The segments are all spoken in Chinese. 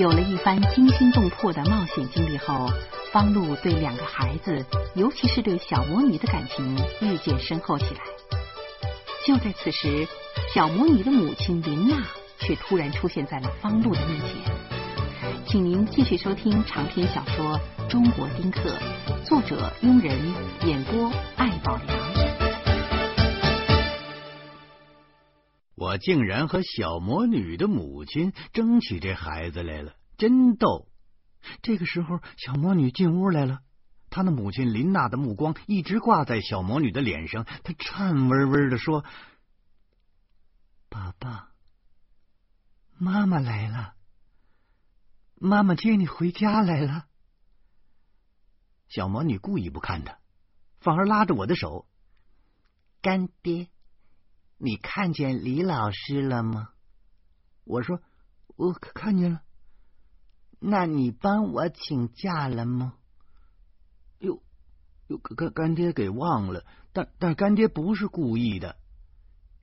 有了一番惊心动魄的冒险经历后，方露对两个孩子，尤其是对小魔女的感情日渐深厚起来。就在此时，小魔女的母亲琳娜却突然出现在了方露的面前。请您继续收听长篇小说《中国丁克》，作者庸人，演播艾宝良。我竟然和小魔女的母亲争起这孩子来了，真逗！这个时候，小魔女进屋来了，她的母亲琳娜的目光一直挂在小魔女的脸上，她颤巍巍的说：“爸爸，妈妈来了，妈妈接你回家来了。”小魔女故意不看他，反而拉着我的手：“干爹。”你看见李老师了吗？我说我看见了。那你帮我请假了吗？哟哟，干干爹给忘了，但但干爹不是故意的。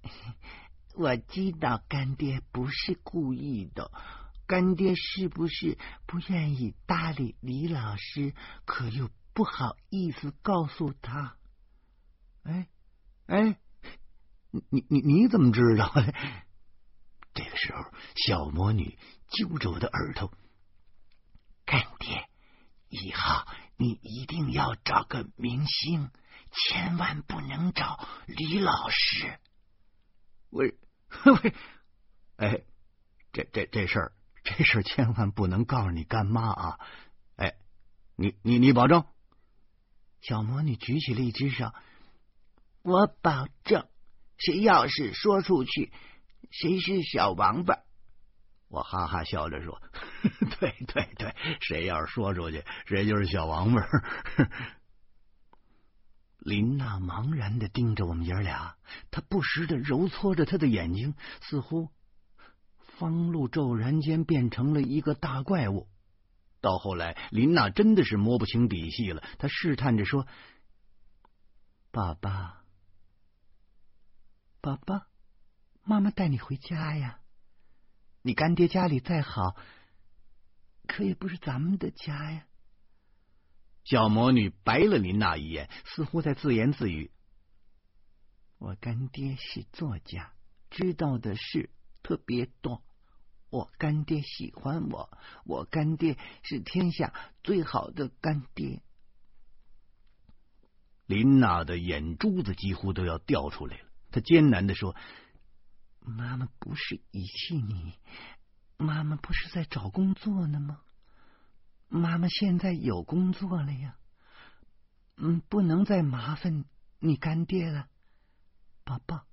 我知道干爹不是故意的，干爹是不是不愿意搭理李老师？可又不好意思告诉他。哎哎。你你你怎么知道？这个时候，小魔女揪着我的耳朵，以后你一定要找个明星，千万不能找李老师。喂喂，哎，这这这事儿，这事儿千万不能告诉你干妈啊！哎，你你你保证？小魔女举起了一只手，我保证。谁要是说出去，谁是小王八？我哈哈笑着说：“ 对对对，谁要是说出去，谁就是小王八。”林娜茫然的盯着我们爷俩，她不时的揉搓着他的眼睛，似乎方路骤然间变成了一个大怪物。到后来，林娜真的是摸不清底细了，她试探着说：“爸爸。”爸爸，妈妈带你回家呀！你干爹家里再好，可也不是咱们的家呀。小魔女白了林娜一眼，似乎在自言自语：“我干爹是作家，知道的事特别多。我干爹喜欢我，我干爹是天下最好的干爹。”林娜的眼珠子几乎都要掉出来了。她艰难的说：“妈妈不是遗弃你，妈妈不是在找工作呢吗？妈妈现在有工作了呀，嗯，不能再麻烦你干爹了，宝宝。”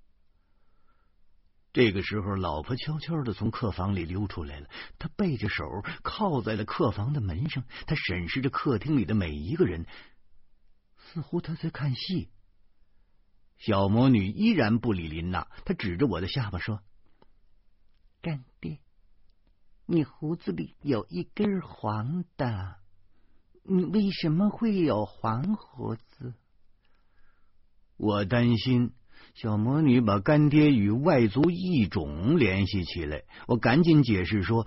这个时候，老婆悄悄的从客房里溜出来了，她背着手靠在了客房的门上，她审视着客厅里的每一个人，似乎她在看戏。小魔女依然不理琳娜，她指着我的下巴说：“干爹，你胡子里有一根黄的，你为什么会有黄胡子？”我担心小魔女把干爹与外族异种联系起来，我赶紧解释说：“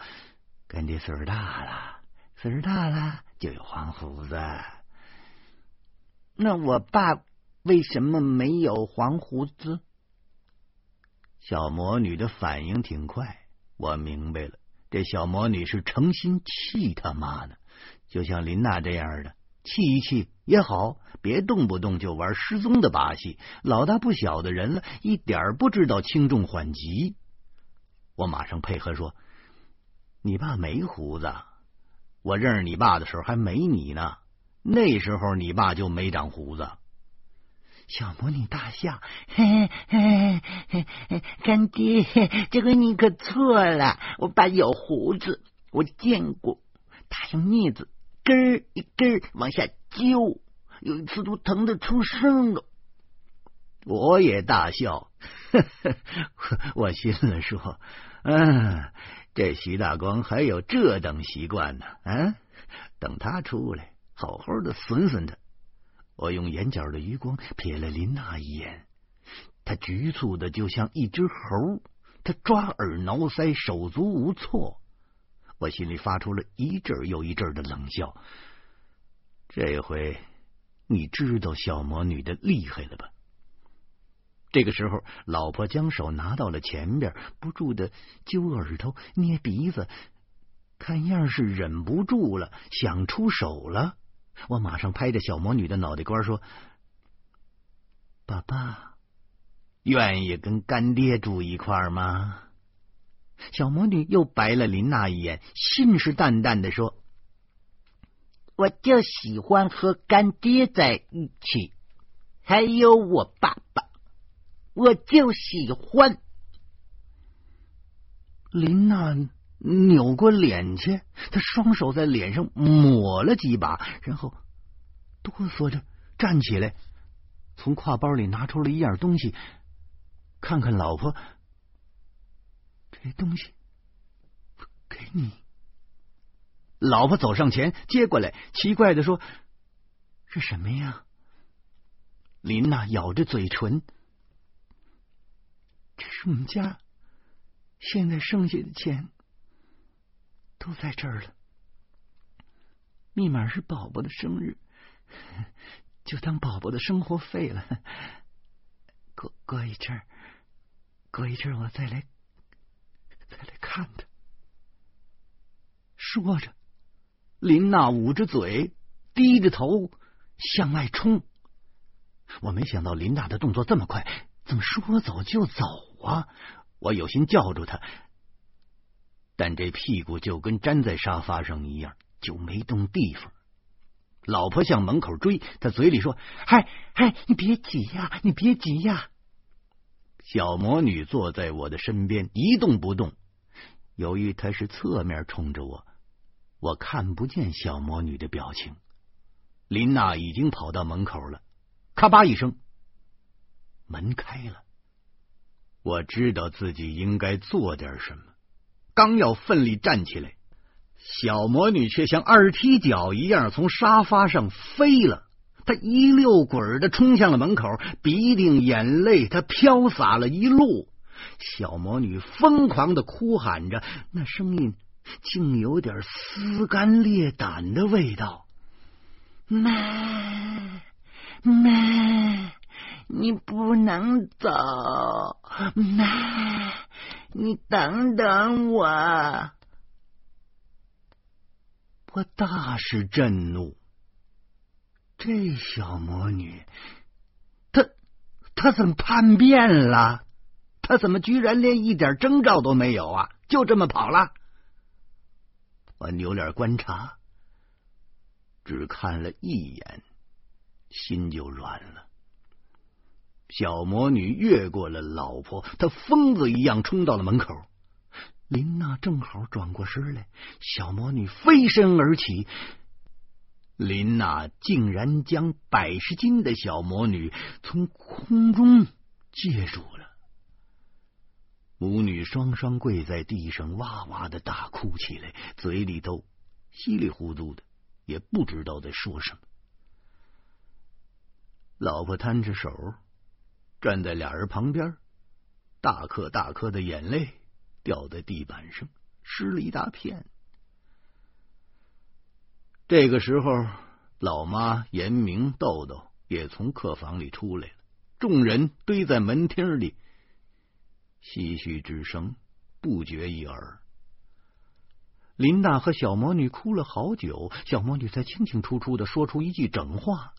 干爹岁数大了，岁数大了就有黄胡子。”那我爸。为什么没有黄胡子？小魔女的反应挺快，我明白了，这小魔女是诚心气他妈的，就像林娜这样的，气一气也好，别动不动就玩失踪的把戏，老大不小的人了，一点不知道轻重缓急。我马上配合说：“你爸没胡子，我认识你爸的时候还没你呢，那时候你爸就没长胡子。”小魔女大笑，嘿嘿嘿，干爹，这回你可错了。我爸有胡子，我见过，他用镊子根儿一根儿往下揪，有一次都疼得出声了。我也大笑，呵 呵我心里说：“嗯，这徐大光还有这等习惯呢。啊，等他出来，好好的损损他。”我用眼角的余光瞥了林娜一眼，她局促的就像一只猴，她抓耳挠腮，手足无措。我心里发出了一阵又一阵的冷笑。这回你知道小魔女的厉害了吧？这个时候，老婆将手拿到了前边，不住的揪耳朵、捏鼻子，看样是忍不住了，想出手了。我马上拍着小魔女的脑袋瓜说：“爸爸，愿意跟干爹住一块吗？”小魔女又白了林娜一眼，信誓旦旦的说：“我就喜欢和干爹在一起，还有我爸爸，我就喜欢。”林娜扭过脸去，他双手在脸上抹了几把，然后哆嗦着站起来，从挎包里拿出了一样东西，看看老婆。这东西给你。老婆走上前接过来，奇怪的说：“是什么呀？”林娜咬着嘴唇：“这是我们家现在剩下的钱，都在这儿了。密码是宝宝的生日，就当宝宝的生活费了。过过一阵儿，过一阵儿我再来。”再来看他。说着，林娜捂着嘴，低着头向外冲。我没想到林娜的动作这么快，怎么说走就走啊？我有心叫住他，但这屁股就跟粘在沙发上一样，就没动地方。老婆向门口追，他嘴里说：“嗨嗨，你别急呀，你别急呀。”小魔女坐在我的身边，一动不动。由于她是侧面冲着我，我看不见小魔女的表情。林娜已经跑到门口了，咔吧一声，门开了。我知道自己应该做点什么，刚要奋力站起来，小魔女却像二踢脚一样从沙发上飞了。她一溜滚的冲向了门口，鼻涕眼泪她飘洒了一路。小魔女疯狂的哭喊着，那声音竟有点撕肝裂胆的味道。妈，妈，你不能走！妈，你等等我！我大是震怒。这小魔女，她她怎么叛变了？她怎么居然连一点征兆都没有啊？就这么跑了？我扭脸观察，只看了一眼，心就软了。小魔女越过了老婆，她疯子一样冲到了门口。林娜正好转过身来，小魔女飞身而起。林娜竟然将百十斤的小魔女从空中接住了，母女双双跪在地上，哇哇的大哭起来，嘴里都稀里糊涂的，也不知道在说什么。老婆摊着手站在俩人旁边，大颗大颗的眼泪掉在地板上，湿了一大片。这个时候，老妈严明、豆豆也从客房里出来了，众人堆在门厅里，唏嘘之声不绝于耳。林娜和小魔女哭了好久，小魔女才清清楚楚的说出一句整话：“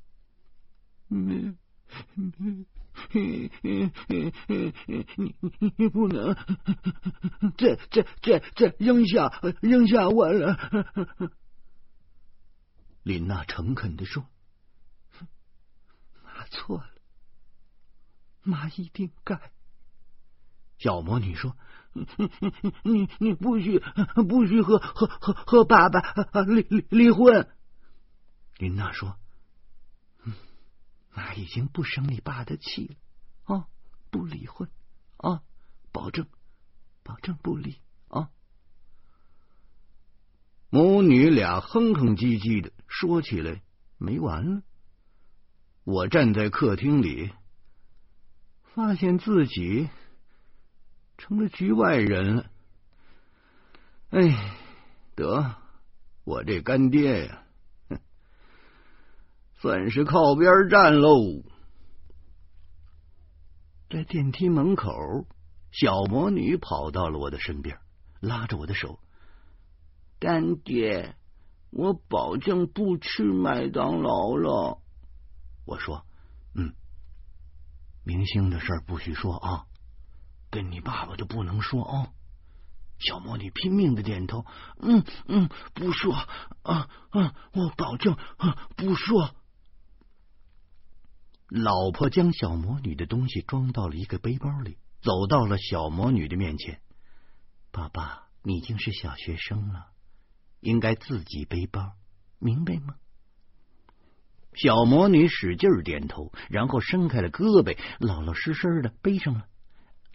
嗯 你你你不能这这这这扔下扔下我了。”林娜诚恳的说：“妈错了，妈一定改。”小魔女说：“你你不许不许和和和和爸爸离离离婚。”林娜说：“妈已经不生你爸的气了啊，不离婚啊，保证保证不离啊。”母女俩哼哼唧唧的说起来没完了。我站在客厅里，发现自己成了局外人了。哎，得，我这干爹呀，算是靠边站喽。在电梯门口，小魔女跑到了我的身边，拉着我的手：“干爹，我保证不吃麦当劳了。”我说：“嗯，明星的事不许说啊，跟你爸爸就不能说哦。”小魔女拼命的点头：“嗯嗯，不说啊啊，我保证啊，不说。”老婆将小魔女的东西装到了一个背包里，走到了小魔女的面前。爸爸，你已经是小学生了，应该自己背包，明白吗？小魔女使劲点头，然后伸开了胳膊，老老实实的背上了。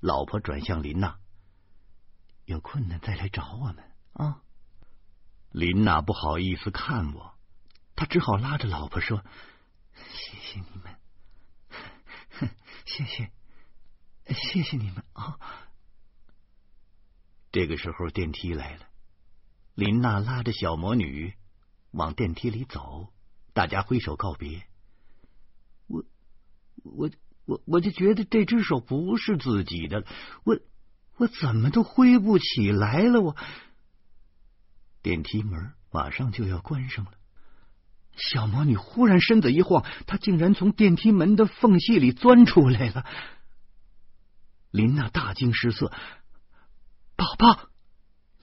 老婆转向林娜：“有困难再来找我们啊。”林娜不好意思看我，她只好拉着老婆说：“谢谢你们。”谢谢，谢谢你们啊！这个时候电梯来了，林娜拉着小魔女往电梯里走，大家挥手告别。我我我我就觉得这只手不是自己的，我我怎么都挥不起来了。我电梯门马上就要关上了。小魔女忽然身子一晃，她竟然从电梯门的缝隙里钻出来了。林娜大惊失色：“宝宝，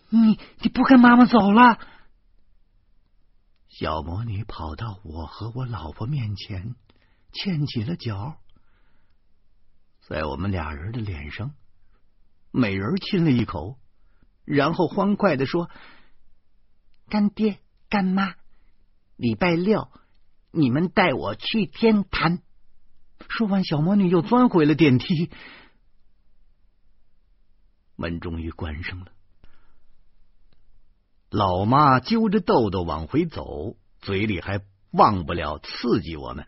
你你不跟妈妈走了？”小魔女跑到我和我老婆面前，欠起了脚，在我们俩人的脸上，每人亲了一口，然后欢快的说：“干爹，干妈。”礼拜六，你们带我去天坛。说完，小魔女又钻回了电梯。门终于关上了。老妈揪着豆豆往回走，嘴里还忘不了刺激我们。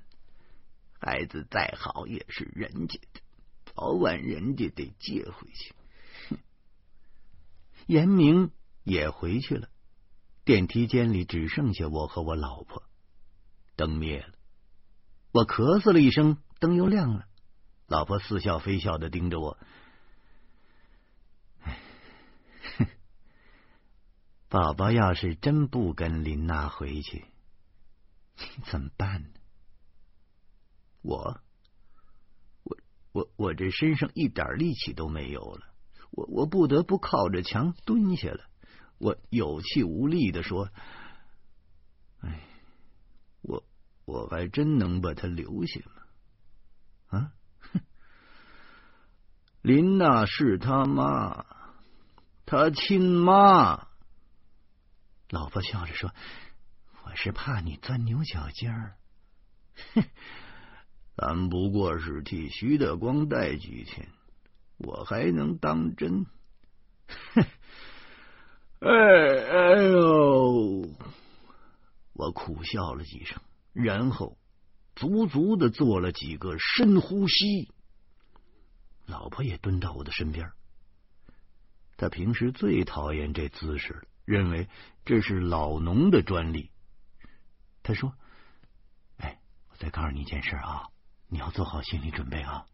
孩子再好也是人家的，早晚人家得接回去。严明也回去了。电梯间里只剩下我和我老婆，灯灭了，我咳嗽了一声，灯又亮了。老婆似笑非笑的盯着我，宝宝要是真不跟林娜回去，怎么办呢？我，我，我，我这身上一点力气都没有了，我我不得不靠着墙蹲下了。我有气无力的说：“哎，我我还真能把他留下吗？啊，哼，林娜是他妈，他亲妈。”老婆笑着说：“我是怕你钻牛角尖儿。哼，咱不过是替徐德光带几天，我还能当真？哼。”哎哎呦！我苦笑了几声，然后足足的做了几个深呼吸。老婆也蹲到我的身边，她平时最讨厌这姿势了，认为这是老农的专利。他说：“哎，我再告诉你一件事啊，你要做好心理准备啊。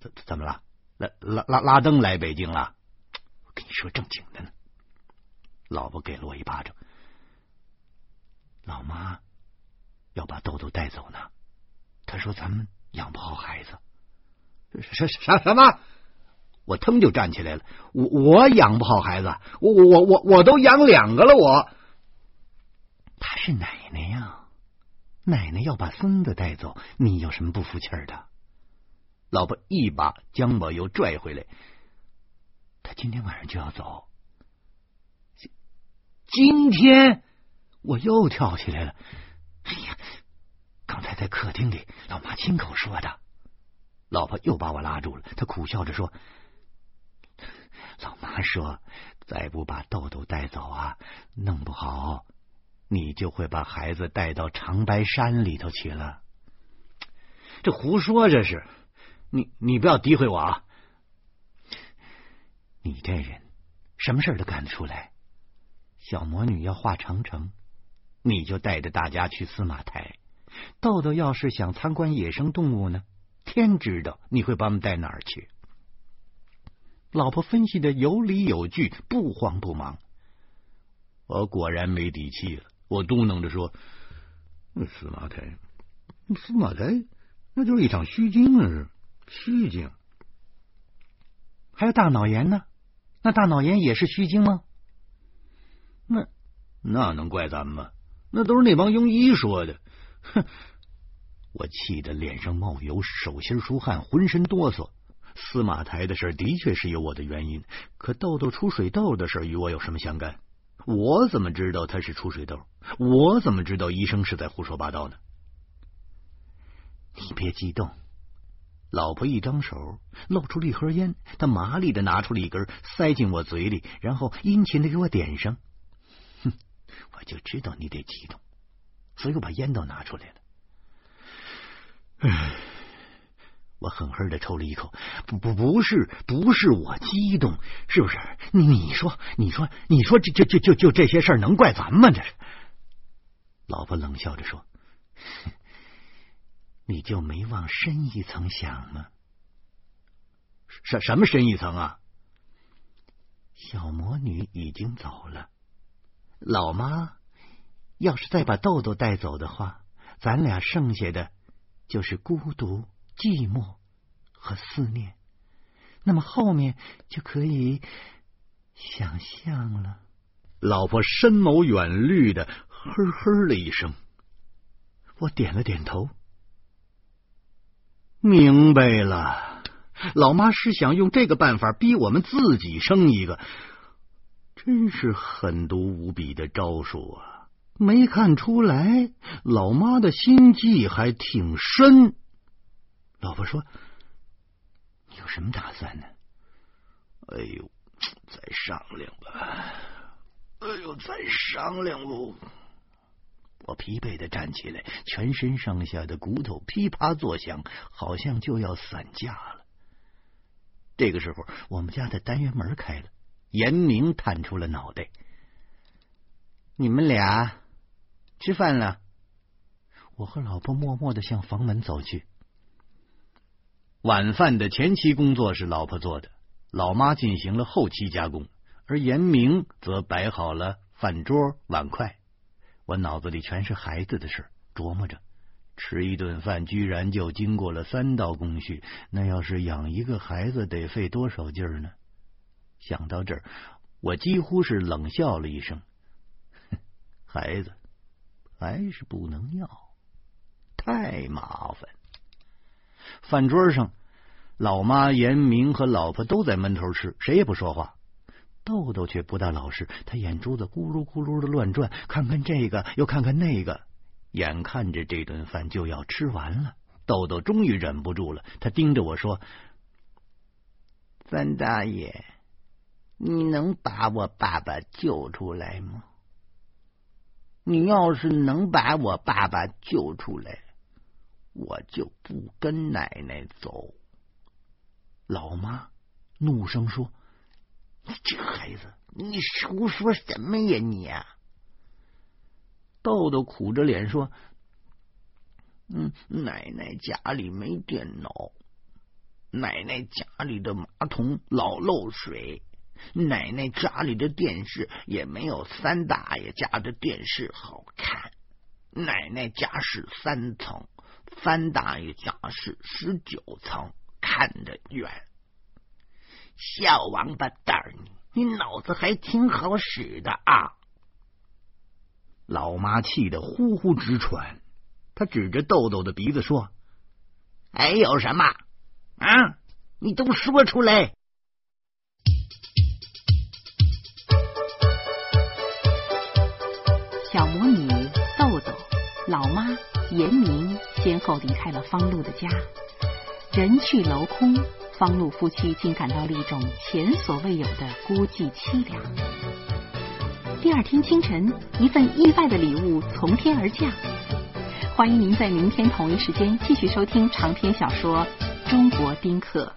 怎怎么了？拉拉拉拉登来北京了？”说正经的呢，老婆给了我一巴掌。老妈要把豆豆带走呢，他说咱们养不好孩子。什什什么？我腾就站起来了。我我养不好孩子，我我我我都养两个了。我他是奶奶呀，奶奶要把孙子带走，你有什么不服气的？老婆一把将我又拽回来。他今天晚上就要走。今天我又跳起来了。哎呀，刚才在客厅里，老妈亲口说的。老婆又把我拉住了，她苦笑着说：“老妈说，再不把豆豆带走啊，弄不好你就会把孩子带到长白山里头去了。”这胡说，这是你你不要诋毁我啊！这人什么事都干得出来。小魔女要画长城，你就带着大家去司马台。豆豆要是想参观野生动物呢？天知道你会把我们带哪儿去。老婆分析的有理有据，不慌不忙。我果然没底气了，我嘟囔着说：“司马台，司马台，那就是一场虚惊啊！是虚惊。还有大脑炎呢？那大脑炎也是虚惊吗？那那能怪咱们吗？那都是那帮庸医说的。哼！我气得脸上冒油，手心出汗，浑身哆嗦。司马台的事的确是有我的原因，可豆豆出水痘的事与我有什么相干？我怎么知道他是出水痘？我怎么知道医生是在胡说八道呢？你别激动，老婆一张手露出了一盒烟，她麻利的拿出了一根，塞进我嘴里，然后殷勤的给我点上。哼，我就知道你得激动，所以我把烟都拿出来了。唉。我狠狠的抽了一口，不不不是不是我激动，是不是？你说你说你说这这就就就这些事儿能怪咱们？这？老婆冷笑着说：“你就没往深一层想吗？什什么深一层啊？小魔女已经走了，老妈要是再把豆豆带走的话，咱俩剩下的就是孤独。”寂寞和思念，那么后面就可以想象了。老婆深谋远虑的呵呵了一声，我点了点头，明白了。老妈是想用这个办法逼我们自己生一个，真是狠毒无比的招数啊！没看出来，老妈的心计还挺深。老婆说：“有什么打算呢？”哎呦，再商量吧。哎呦，再商量喽？我疲惫的站起来，全身上下的骨头噼啪作响，好像就要散架了。这个时候，我们家的单元门开了，严明探出了脑袋：“你们俩吃饭了？”我和老婆默默的向房门走去。晚饭的前期工作是老婆做的，老妈进行了后期加工，而严明则摆好了饭桌碗筷。我脑子里全是孩子的事，琢磨着吃一顿饭居然就经过了三道工序，那要是养一个孩子得费多少劲儿呢？想到这儿，我几乎是冷笑了一声：“孩子还是不能要，太麻烦。”饭桌上，老妈、严明和老婆都在闷头吃，谁也不说话。豆豆却不大老实，他眼珠子咕噜咕噜的乱转，看看这个又看看那个。眼看着这顿饭就要吃完了，豆豆终于忍不住了，他盯着我说：“范大爷，你能把我爸爸救出来吗？你要是能把我爸爸救出来。”我就不跟奶奶走。老妈怒声说：“你这孩子，你胡说什么呀你！”豆豆苦着脸说：“嗯，奶奶家里没电脑，奶奶家里的马桶老漏水，奶奶家里的电视也没有三大爷家的电视好看。奶奶家是三层。”三大爷家是十九层，看得远。小王八蛋，你你脑子还挺好使的啊！老妈气得呼呼直喘，她指着豆豆的鼻子说：“还有什么啊？你都说出来！”小魔女豆豆，老妈严明。先后离开了方露的家，人去楼空，方露夫妻竟感到了一种前所未有的孤寂凄凉。第二天清晨，一份意外的礼物从天而降。欢迎您在明天同一时间继续收听长篇小说《中国丁克》。